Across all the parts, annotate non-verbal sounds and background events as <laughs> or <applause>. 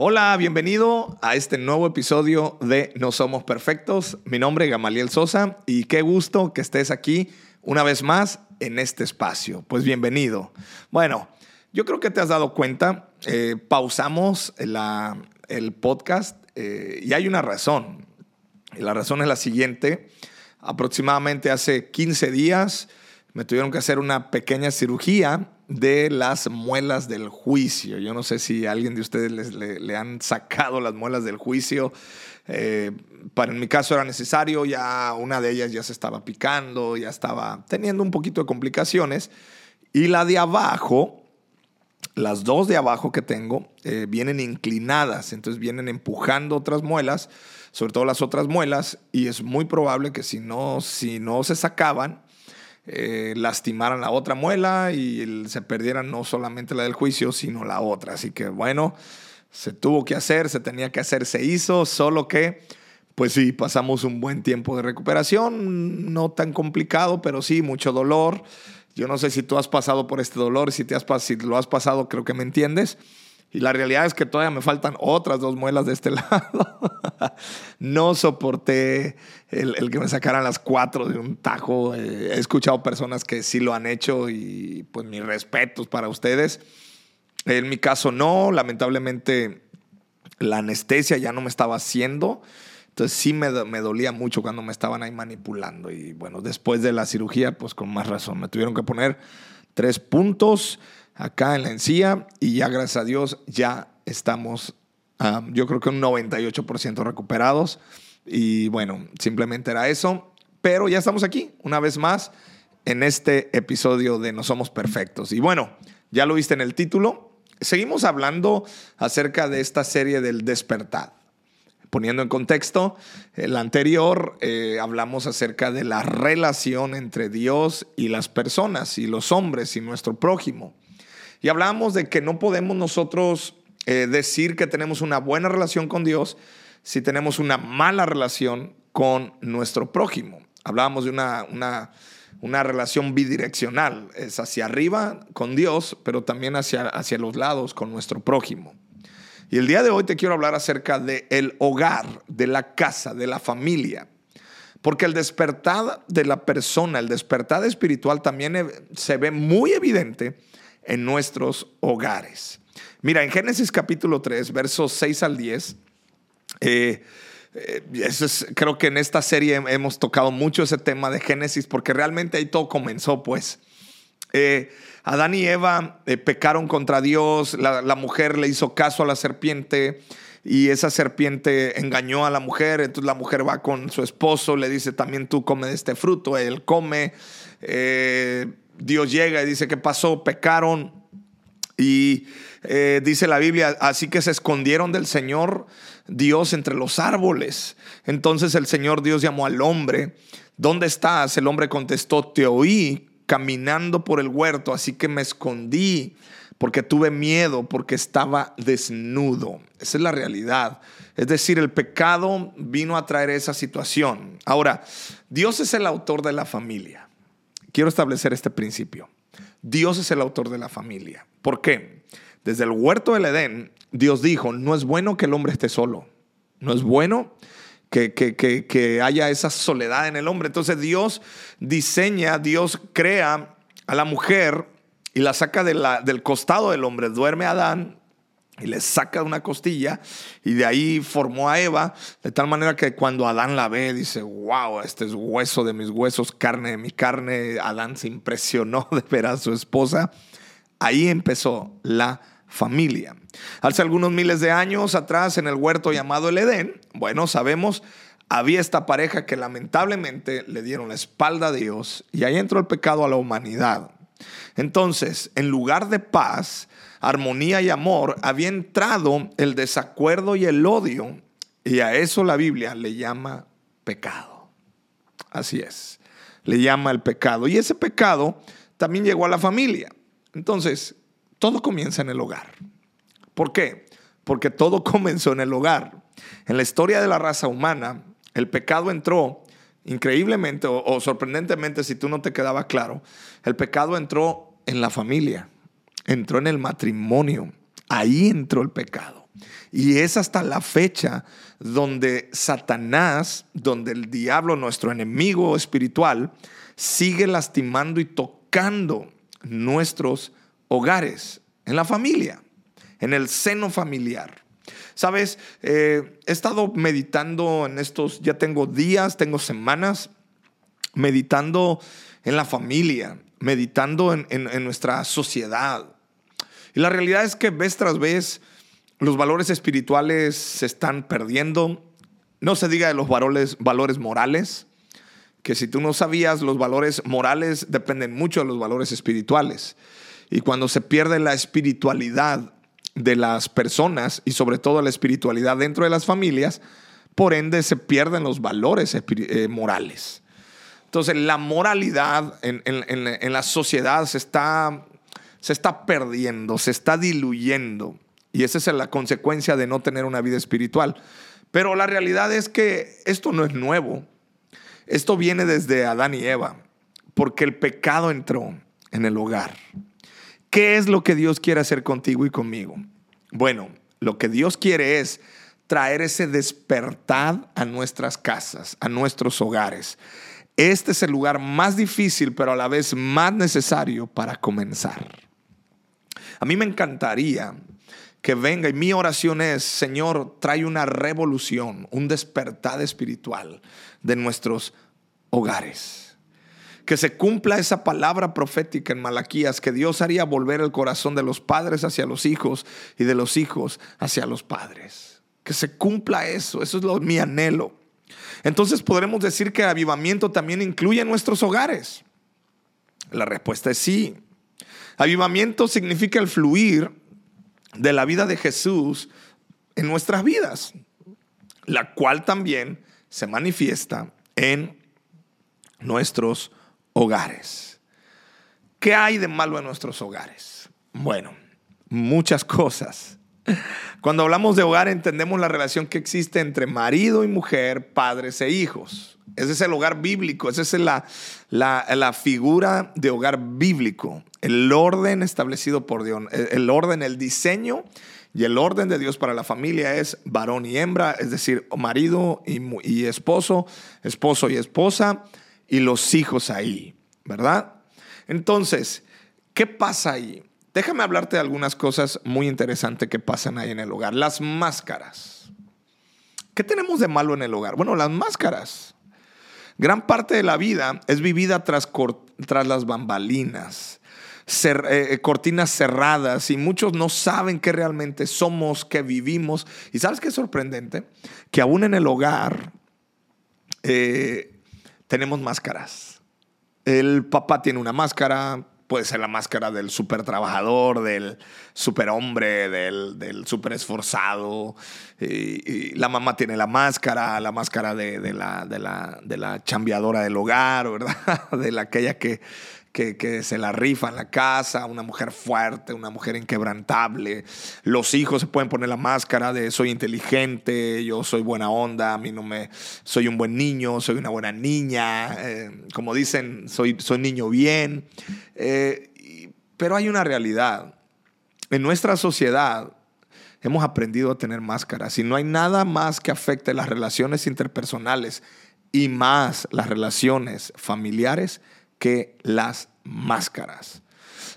Hola, bienvenido a este nuevo episodio de No Somos Perfectos. Mi nombre es Gamaliel Sosa y qué gusto que estés aquí una vez más en este espacio. Pues bienvenido. Bueno, yo creo que te has dado cuenta, eh, pausamos el podcast eh, y hay una razón. Y la razón es la siguiente. Aproximadamente hace 15 días me tuvieron que hacer una pequeña cirugía de las muelas del juicio. Yo no sé si alguien de ustedes le, han sacado las muelas del juicio. Eh, para en mi caso era necesario, ya una de ellas ya se estaba picando, ya estaba teniendo un poquito de complicaciones. Y la de abajo, las dos de abajo que tengo, eh, vienen inclinadas, entonces vienen empujando otras muelas, sobre todo las otras muelas, y es muy probable que si no, si no se sacaban, eh, lastimaran la otra muela y se perdieran no solamente la del juicio, sino la otra. Así que bueno, se tuvo que hacer, se tenía que hacer, se hizo, solo que, pues sí, pasamos un buen tiempo de recuperación, no tan complicado, pero sí, mucho dolor. Yo no sé si tú has pasado por este dolor, si, te has, si lo has pasado, creo que me entiendes. Y la realidad es que todavía me faltan otras dos muelas de este <laughs> lado. no soporté el, que me sacaran las cuatro de un tajo. Eh, he escuchado personas que sí lo han hecho y pues mis respetos para ustedes. En mi caso no, lamentablemente la anestesia ya no me estaba haciendo. Entonces sí me, me, dolía mucho cuando me estaban ahí manipulando. Y bueno, después de la cirugía, pues con más razón, me tuvieron que poner tres puntos acá en la encía y ya gracias a Dios ya estamos, yo creo que un 98% recuperados y bueno, simplemente era eso, pero ya estamos aquí una vez más en este episodio de No Somos Perfectos. Y bueno, ya lo viste en el título, seguimos hablando acerca de esta serie del despertar. Poniendo en contexto, el anterior eh, hablamos acerca de la relación entre Dios y las personas y los hombres y nuestro prójimo. Y hablábamos de que no podemos nosotros eh, decir que tenemos una buena relación con Dios si tenemos una mala relación con nuestro prójimo. Hablábamos de una, una, una relación bidireccional, es hacia arriba con Dios, pero también hacia, hacia los lados con nuestro prójimo. Y el día de hoy te quiero hablar acerca del el hogar, de la casa, de la familia. Porque el despertar de la persona, el despertar espiritual también se ve muy evidente en nuestros hogares. Mira, en Génesis capítulo 3, versos 6 al 10, eh, eh, creo que en esta serie hemos tocado mucho ese tema de Génesis porque realmente ahí todo comenzó, pues. Eh, Adán y Eva pecaron contra Dios, la, la, mujer le hizo caso a la serpiente y esa serpiente engañó a la mujer, entonces la mujer va con su esposo, le dice también tú come de este fruto, él come. Dios llega y dice, ¿qué pasó? Pecaron. Y eh, dice la Biblia, así que se escondieron del Señor Dios entre los árboles. Entonces el Señor Dios llamó al hombre, ¿dónde estás? El hombre contestó, te oí caminando por el huerto, así que me escondí porque tuve miedo, porque estaba desnudo. Esa es la realidad. Es decir, el pecado vino a traer esa situación. Ahora, Dios es el autor de la familia quiero establecer este principio. Dios es el autor de la familia. ¿Por qué? Desde el huerto del Edén, Dios dijo, no es bueno que el hombre esté solo. No es bueno que, que, haya esa soledad en el hombre. Entonces Dios diseña, Dios crea a la mujer y la saca del costado del hombre. Duerme Adán, y le saca una costilla y de ahí formó a Eva, de tal manera que cuando Adán la ve, dice, wow, este es hueso de mis huesos, carne de mi carne. Adán se impresionó de ver a su esposa. Ahí empezó la familia. Hace algunos miles de años atrás, en el huerto llamado el Edén, bueno, sabemos, había esta pareja que lamentablemente le dieron la espalda a Dios y ahí entró el pecado a la humanidad. Entonces, en lugar de paz, armonía y amor, había entrado el desacuerdo y el odio, y a eso la Biblia le llama pecado. Así es, le llama el pecado. Y ese pecado también llegó a la familia. Entonces, todo comienza en el hogar. ¿Por qué? Porque todo <laughs> comenzó en el hogar. En la historia de la raza humana, el pecado entró increíblemente o, o sorprendentemente, si tú no te quedaba claro, el pecado entró en la familia entró en el matrimonio. Ahí entró el pecado. Y es hasta la fecha donde Satanás, donde el diablo, nuestro enemigo espiritual, sigue lastimando y tocando nuestros hogares, en la familia, en el seno familiar. Sabes, eh, he estado meditando en estos, ya tengo días, tengo semanas, meditando en la familia, meditando en, en nuestra sociedad. Y la realidad es que vez tras vez los valores espirituales se están perdiendo. No se diga de los valores, valores morales, que si tú no sabías, los valores morales dependen mucho de los valores espirituales. Y cuando se pierde la espiritualidad de las personas y sobre todo la espiritualidad dentro de las familias, por ende se pierden los valores eh, morales. Entonces la moralidad en, en, la sociedad se está, se está perdiendo, se está diluyendo. Y esa es la consecuencia de no tener una vida espiritual. Pero la realidad es que esto no es nuevo. Esto viene desde Adán y Eva, porque el pecado entró en el hogar. ¿Qué es lo que Dios quiere hacer contigo y conmigo? Bueno, lo que Dios quiere es traer ese despertar a nuestras casas, a nuestros hogares. Este es el lugar más difícil, pero a la vez más necesario para comenzar. A mí me encantaría que venga y mi oración es, Señor, trae una revolución, un despertar espiritual de nuestros hogares que se cumpla esa palabra profética en Malaquías, que Dios haría volver el corazón de los padres hacia los hijos y de los hijos hacia los padres. Que se cumpla eso, eso es lo, mi anhelo. Entonces podremos decir que el avivamiento también incluye nuestros hogares. La respuesta es sí. Avivamiento significa el fluir de la vida de Jesús en nuestras vidas, la cual también se manifiesta en nuestros hogares. ¿Qué hay de malo en nuestros hogares? Bueno, muchas cosas. Cuando hablamos de hogar entendemos la relación que existe entre marido y mujer, padres e hijos. Ese es el hogar bíblico, esa es la, la, figura de hogar bíblico, el orden establecido por Dios, el orden, el diseño y el orden de Dios para la familia es varón y hembra, es decir, marido y, y esposo, esposo y esposa, y los hijos ahí, ¿verdad? Entonces, ¿qué pasa ahí? Déjame hablarte de algunas cosas muy interesantes que pasan ahí en el hogar. Las máscaras. ¿Qué tenemos de malo en el hogar? Bueno, las máscaras. Gran parte de la vida es vivida tras, las bambalinas, eh, eh, cortinas cerradas y muchos no saben qué realmente somos, qué vivimos. ¿Y sabes qué es sorprendente? Que aún en el hogar eh, tenemos máscaras. El papá tiene una máscara, puede ser la máscara del super trabajador, del super hombre, del, del super esforzado. Y, la mamá tiene la máscara, la máscara de, de, la, de, la, de la chambeadora del hogar, ¿verdad? <laughs> De la aquella que que, se la rifa en la casa, una mujer fuerte, una mujer inquebrantable. Los hijos se pueden poner la máscara de soy inteligente, yo soy buena onda, a mí no me, soy un buen niño, soy una buena niña, eh, como dicen, soy, soy niño bien. Eh, pero hay una realidad. En nuestra sociedad hemos aprendido a tener máscaras y no hay nada más que afecte las relaciones interpersonales y más las relaciones familiares que las máscaras.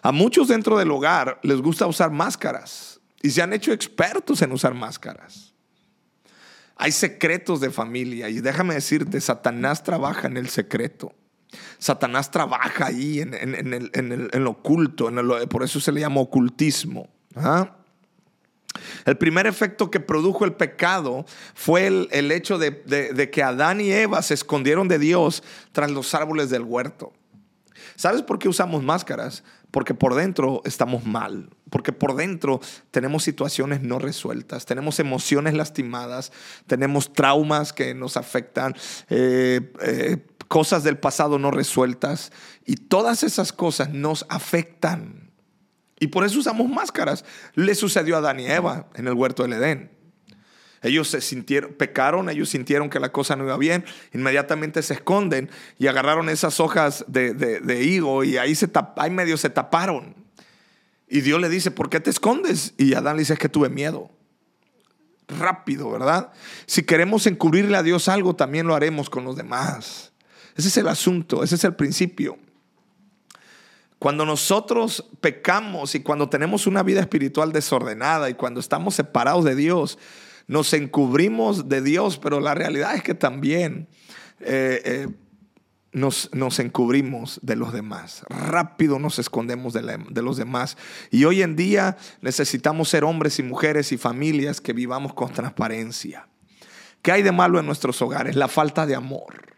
A muchos dentro del hogar les gusta usar máscaras y se han hecho expertos en usar máscaras. Hay secretos de familia y déjame decirte, Satanás trabaja en el secreto. Satanás trabaja ahí en, en, lo oculto, por eso se le llama ocultismo. El primer efecto que produjo el pecado fue el, hecho de que Adán y Eva se escondieron de Dios tras los árboles del huerto. ¿Sabes por qué usamos máscaras? Porque por dentro estamos mal, porque por dentro tenemos situaciones no resueltas, tenemos emociones lastimadas, tenemos traumas que nos afectan, eh, eh, cosas del pasado no resueltas y todas esas cosas nos afectan. Y por eso usamos máscaras. Le sucedió a Adán y Eva en el huerto del Edén. Ellos se sintieron, pecaron, ellos sintieron que la cosa no iba bien, inmediatamente se esconden y agarraron esas hojas de, higo y ahí, se ahí medio se taparon. Y Dios le dice, ¿por qué te escondes? Y Adán le dice, es que tuve miedo. rápido, ¿verdad? Si queremos encubrirle a Dios algo, también lo haremos con los demás. Ese es el asunto, ese es el principio. Cuando nosotros pecamos y cuando tenemos una vida espiritual desordenada y cuando estamos separados de Dios, nos encubrimos de Dios, pero la realidad es que también eh, eh, nos, encubrimos de los demás. Rápido nos escondemos de, de los demás. Y hoy en día necesitamos ser hombres y mujeres y familias que vivamos con transparencia. ¿Qué hay de malo en nuestros hogares? La falta de amor.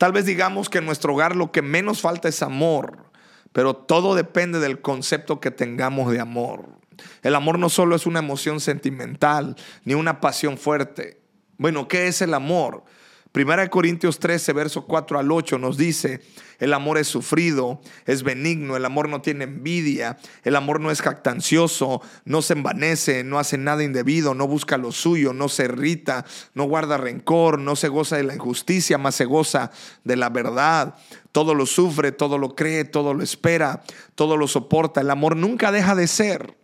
Tal vez digamos que en nuestro hogar lo que menos falta es amor, pero todo depende del concepto que tengamos de amor. El amor no solo es una emoción sentimental ni una pasión fuerte. Bueno, ¿qué es el amor? Primera de Corintios 13, verso 4 al 8 nos dice, el amor es sufrido, es benigno, el amor no tiene envidia, el amor no es jactancioso, no se envanece, no hace nada indebido, no busca lo suyo, no se irrita, no guarda rencor, no se goza de la injusticia, más se goza de la verdad. Todo lo sufre, todo lo cree, todo lo espera, todo lo soporta. El amor nunca deja de ser,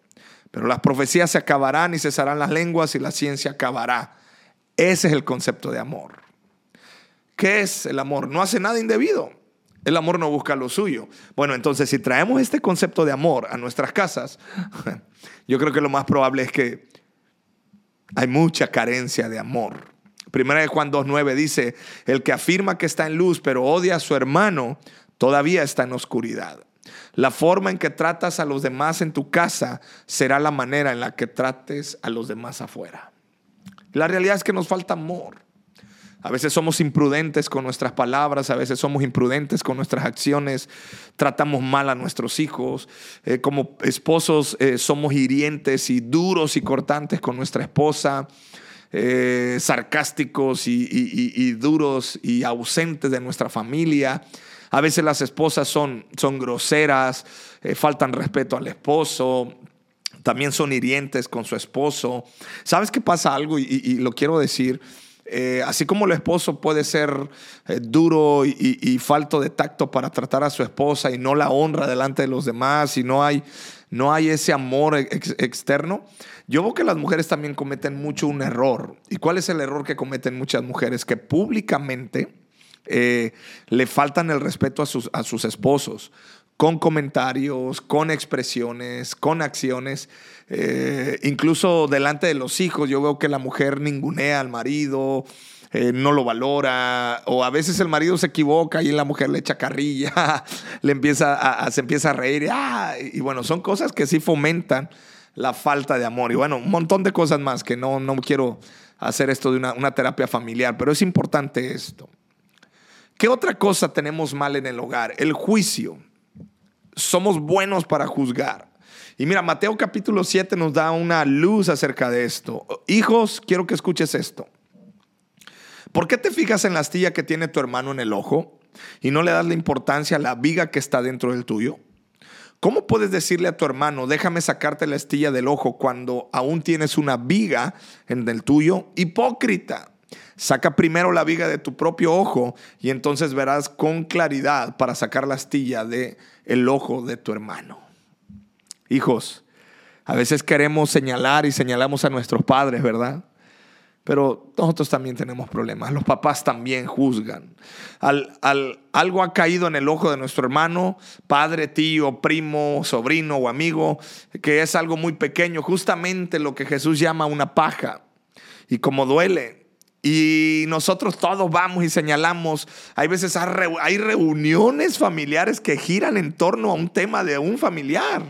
pero las profecías se acabarán y cesarán las lenguas y la ciencia acabará. Ese es el concepto de amor. ¿Qué es el amor? No hace nada indebido. El amor no busca lo suyo. Bueno, entonces si traemos este concepto de amor a nuestras casas, <laughs> yo creo que lo más probable es que hay mucha carencia de amor. Primera de Juan 2.9 dice, el que afirma que está en luz pero odia a su hermano, todavía está en oscuridad. La forma en que tratas a los demás en tu casa será la manera en la que trates a los demás afuera. La realidad es que nos falta amor. A veces somos imprudentes con nuestras palabras, a veces somos imprudentes con nuestras acciones, tratamos mal a nuestros hijos. Eh, como esposos eh, somos hirientes y duros y cortantes con nuestra esposa. Eh, sarcásticos y, duros y ausentes de nuestra familia. A veces las esposas son, son groseras, faltan respeto al esposo, también son hirientes con su esposo. ¿Sabes qué pasa algo? y lo quiero decir. Eh, así como el esposo puede ser eh, duro y, falto de tacto para tratar a su esposa y no la honra delante de los demás y no hay, no hay ese amor externo, yo veo que las mujeres también cometen mucho un error. ¿Y cuál es el error que cometen muchas mujeres? Que públicamente eh, le faltan el respeto a sus, a sus esposos con comentarios, con expresiones, con acciones. Eh, incluso delante de los hijos, yo veo que la mujer ningunea al marido, eh, no lo valora, o a veces el marido se equivoca y la mujer le echa carrilla, <laughs> le empieza se empieza a reír. Ah, y bueno, son cosas que sí fomentan la falta de amor. Y bueno, un montón de cosas más que no, no quiero hacer esto de una, una terapia familiar, pero es importante esto. ¿Qué otra cosa tenemos mal en el hogar? El juicio somos buenos para juzgar. Y mira, Mateo capítulo 7 nos da una luz acerca de esto. Hijos, quiero que escuches esto. ¿Por qué te fijas en la astilla que tiene tu hermano en el ojo y no le das la importancia a la viga que está dentro del tuyo? ¿Cómo puedes decirle a tu hermano, déjame sacarte la astilla del ojo cuando aún tienes una viga en el tuyo? Hipócrita. Saca primero la viga de tu propio ojo y entonces verás con claridad para sacar la astilla de el ojo de tu hermano. Hijos, a veces queremos señalar y señalamos a nuestros padres, ¿verdad? Pero nosotros también tenemos problemas. Los papás también juzgan. Al, algo ha caído en el ojo de nuestro hermano, padre, tío, primo, sobrino o amigo, que es algo muy pequeño, justamente lo que Jesús llama una paja. Y como duele, y nosotros todos vamos y señalamos. Hay veces hay reuniones familiares que giran en torno a un tema de un familiar.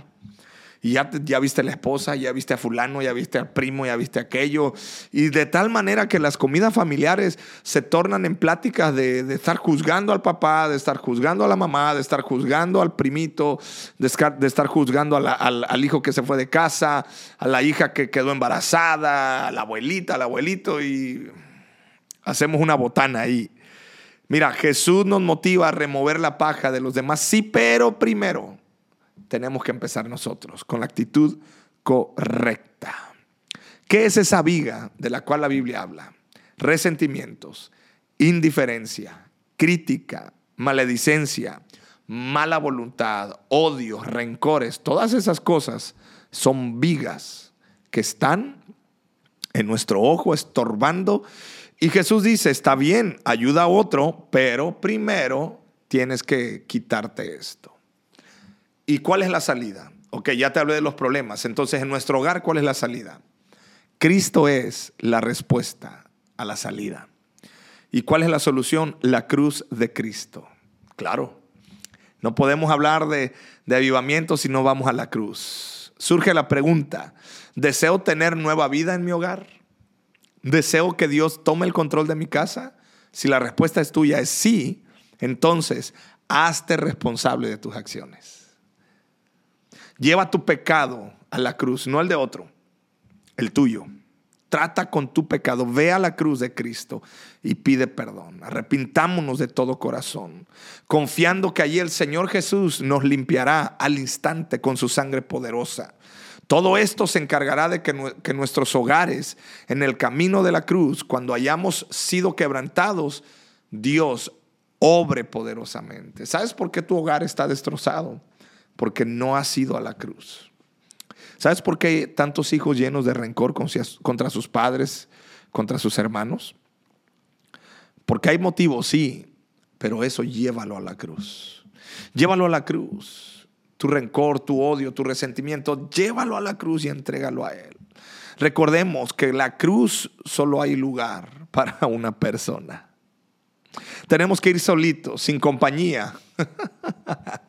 Y ya, ya viste a la esposa, ya viste a fulano, ya viste al primo, ya viste aquello. Y de tal manera que las comidas familiares se tornan en pláticas de, estar juzgando al papá, de estar juzgando a la mamá, de estar juzgando al primito, de estar, juzgando al, al, hijo que se fue de casa, a la hija que quedó embarazada, a la abuelita, al abuelito. Y hacemos una botana ahí. Mira, Jesús nos motiva a remover la paja de los demás, sí, pero primero tenemos que empezar nosotros con la actitud correcta. ¿Qué es esa viga de la cual la Biblia habla? Resentimientos, indiferencia, crítica, maledicencia, mala voluntad, odios, rencores, todas esas cosas son vigas que están en nuestro ojo, estorbando. Y Jesús dice, está bien, ayuda a otro, pero primero tienes que quitarte esto. ¿Y cuál es la salida? Ok, ya te hablé de los problemas. Entonces, en nuestro hogar, ¿cuál es la salida? Cristo es la respuesta a la salida. ¿Y cuál es la solución? La cruz de Cristo. Claro, no podemos hablar de, de avivamiento si no vamos a la cruz. Surge la pregunta, ¿deseo tener nueva vida en mi hogar? ¿Deseo que Dios tome el control de mi casa? Si la respuesta es tuya, es sí, entonces hazte responsable de tus acciones. Lleva tu pecado a la cruz, no el de otro, el tuyo. Trata con tu pecado, ve a la cruz de Cristo y pide perdón. Arrepintámonos de todo corazón, confiando que allí el Señor Jesús nos limpiará al instante con su sangre poderosa. Todo esto se encargará de que, nuestros hogares en el camino de la cruz, cuando hayamos sido quebrantados, Dios obre poderosamente. ¿Sabes por qué tu hogar está destrozado? Porque no has ido a la cruz. ¿Sabes por qué hay tantos hijos llenos de rencor contra sus padres, contra sus hermanos? Porque hay motivos, sí, pero eso llévalo a la cruz. Llévalo a la cruz. Tu rencor, tu odio, tu resentimiento, llévalo a la cruz y entrégalo a Él. Recordemos que la cruz solo hay lugar <laughs> para una persona. Tenemos que ir solitos, sin compañía. <laughs>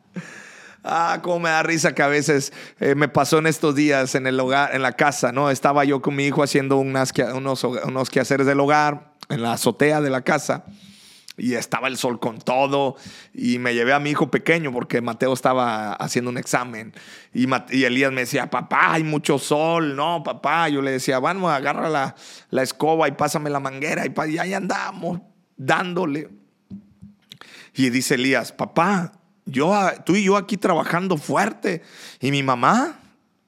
Ah, cómo me da risa que a veces eh, me pasó en estos días en el hogar, en la casa, ¿no? Estaba yo con mi hijo haciendo unas, unos, unos quehaceres del hogar, en la azotea de la casa, y estaba el sol con todo, y me llevé a mi hijo pequeño porque Mateo estaba haciendo un examen, y, Elías me decía, papá, hay mucho sol, no, papá, yo le decía, vamos, agarra la, la escoba y pásame la manguera, y, y ahí andamos dándole. Y dice Elías, papá, yo, tú y yo aquí trabajando fuerte. ¿Y mi mamá?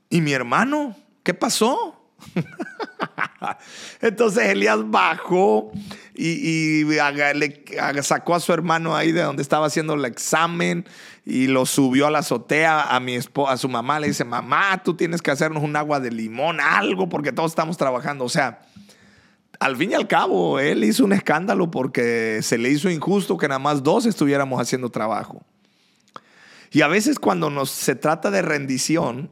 ¿Y mi hermano? ¿Qué pasó? <laughs> Entonces Elías bajó y, le, sacó a su hermano ahí de donde estaba haciendo el examen y lo subió a la azotea a, mi a su mamá. Le dice, mamá, tú tienes que hacernos un agua de limón, algo, porque todos estamos trabajando. O sea, al fin y al cabo, él hizo un escándalo porque se le hizo injusto que nada más dos estuviéramos haciendo trabajo. Y a veces cuando nos, se trata de rendición,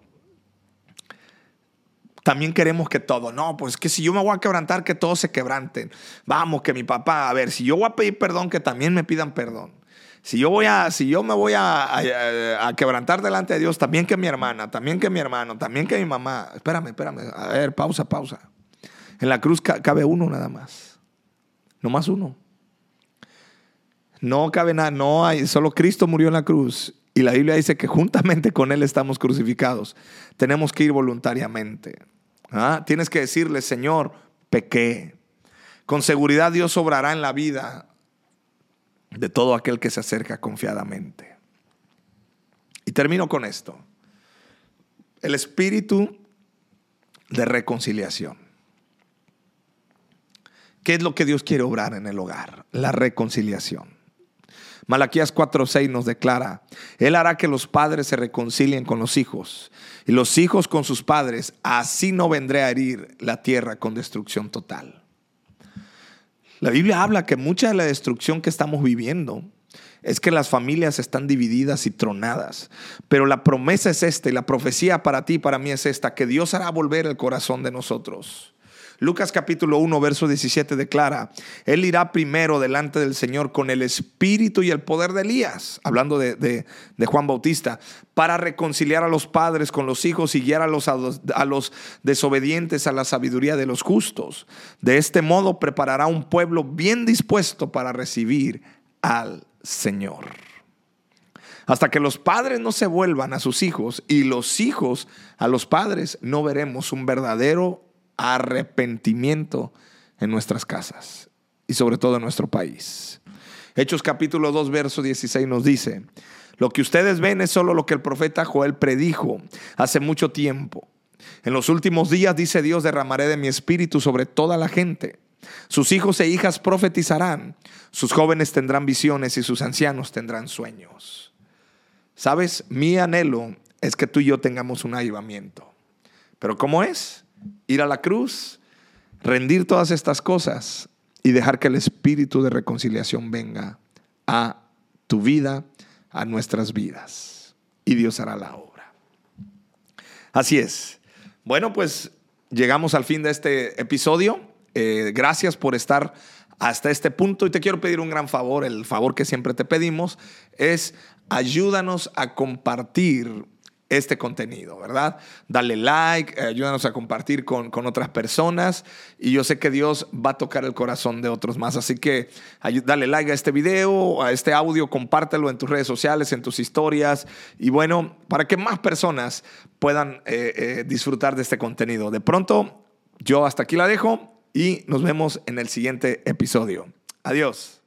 también queremos que todo, no, pues que si yo me voy a quebrantar, que todos se quebranten. Vamos, que mi papá, a ver, si yo voy a pedir perdón, que también me pidan perdón. Si yo, voy a, si yo me voy a, a, quebrantar delante de Dios, también que mi hermana, también que mi hermano, también que mi mamá. Espérame, espérame. A ver, pausa, pausa. En la cruz cabe uno nada más. No más uno. No cabe nada, no hay, solo Cristo murió en la cruz y la Biblia dice que juntamente con Él estamos crucificados. Tenemos que ir voluntariamente. ¿Ah? Tienes que decirle, Señor, pequé. Con seguridad Dios obrará en la vida de todo aquel que se acerca confiadamente. Y termino con esto. El espíritu de reconciliación. ¿Qué es lo que Dios quiere obrar en el hogar? La reconciliación. Malaquías 4:6 nos declara, Él hará que los padres se reconcilien con los hijos y los hijos con sus padres, así no vendré a herir la tierra con destrucción total. La Biblia habla que mucha de la destrucción que estamos viviendo es que las familias están divididas y tronadas. Pero la promesa es esta y la profecía para ti y para mí es esta, que Dios hará volver el corazón de nosotros. Lucas capítulo 1, verso 17 declara, Él irá primero delante del Señor con el espíritu y el poder de Elías, hablando de, de, Juan Bautista, para reconciliar a los padres con los hijos y guiar a los, a los desobedientes a la sabiduría de los justos. De este modo preparará un pueblo bien dispuesto para recibir al Señor hasta que los padres no se vuelvan a sus hijos y los hijos a los padres, no veremos un verdadero arrepentimiento en nuestras casas y sobre todo en nuestro país. Hechos capítulo 2, verso 16 nos dice, lo que ustedes ven es solo lo que el profeta Joel predijo hace mucho tiempo. En los últimos días, dice Dios, derramaré de mi espíritu sobre toda la gente. Sus hijos e hijas profetizarán, sus jóvenes tendrán visiones y sus ancianos tendrán sueños. ¿Sabes? Mi anhelo es que tú y yo tengamos un avivamiento. Pero ¿cómo es? Ir a la cruz, rendir todas estas cosas y dejar que el espíritu de reconciliación venga a tu vida, a nuestras vidas. Y Dios hará la obra. Así es. Bueno, pues llegamos al fin de este episodio. Eh, gracias por estar hasta este punto y te quiero pedir un gran favor, el favor que siempre te pedimos es ayúdanos a compartir este contenido, ¿verdad? Dale like, ayúdanos a compartir con, otras personas y yo sé que Dios va a tocar el corazón de otros más. Así que dale like a este video, a este audio, compártelo en tus redes sociales, en tus historias y bueno, para que más personas puedan eh, eh, disfrutar de este contenido. De pronto, yo hasta aquí la dejo y nos vemos en el siguiente episodio. Adiós.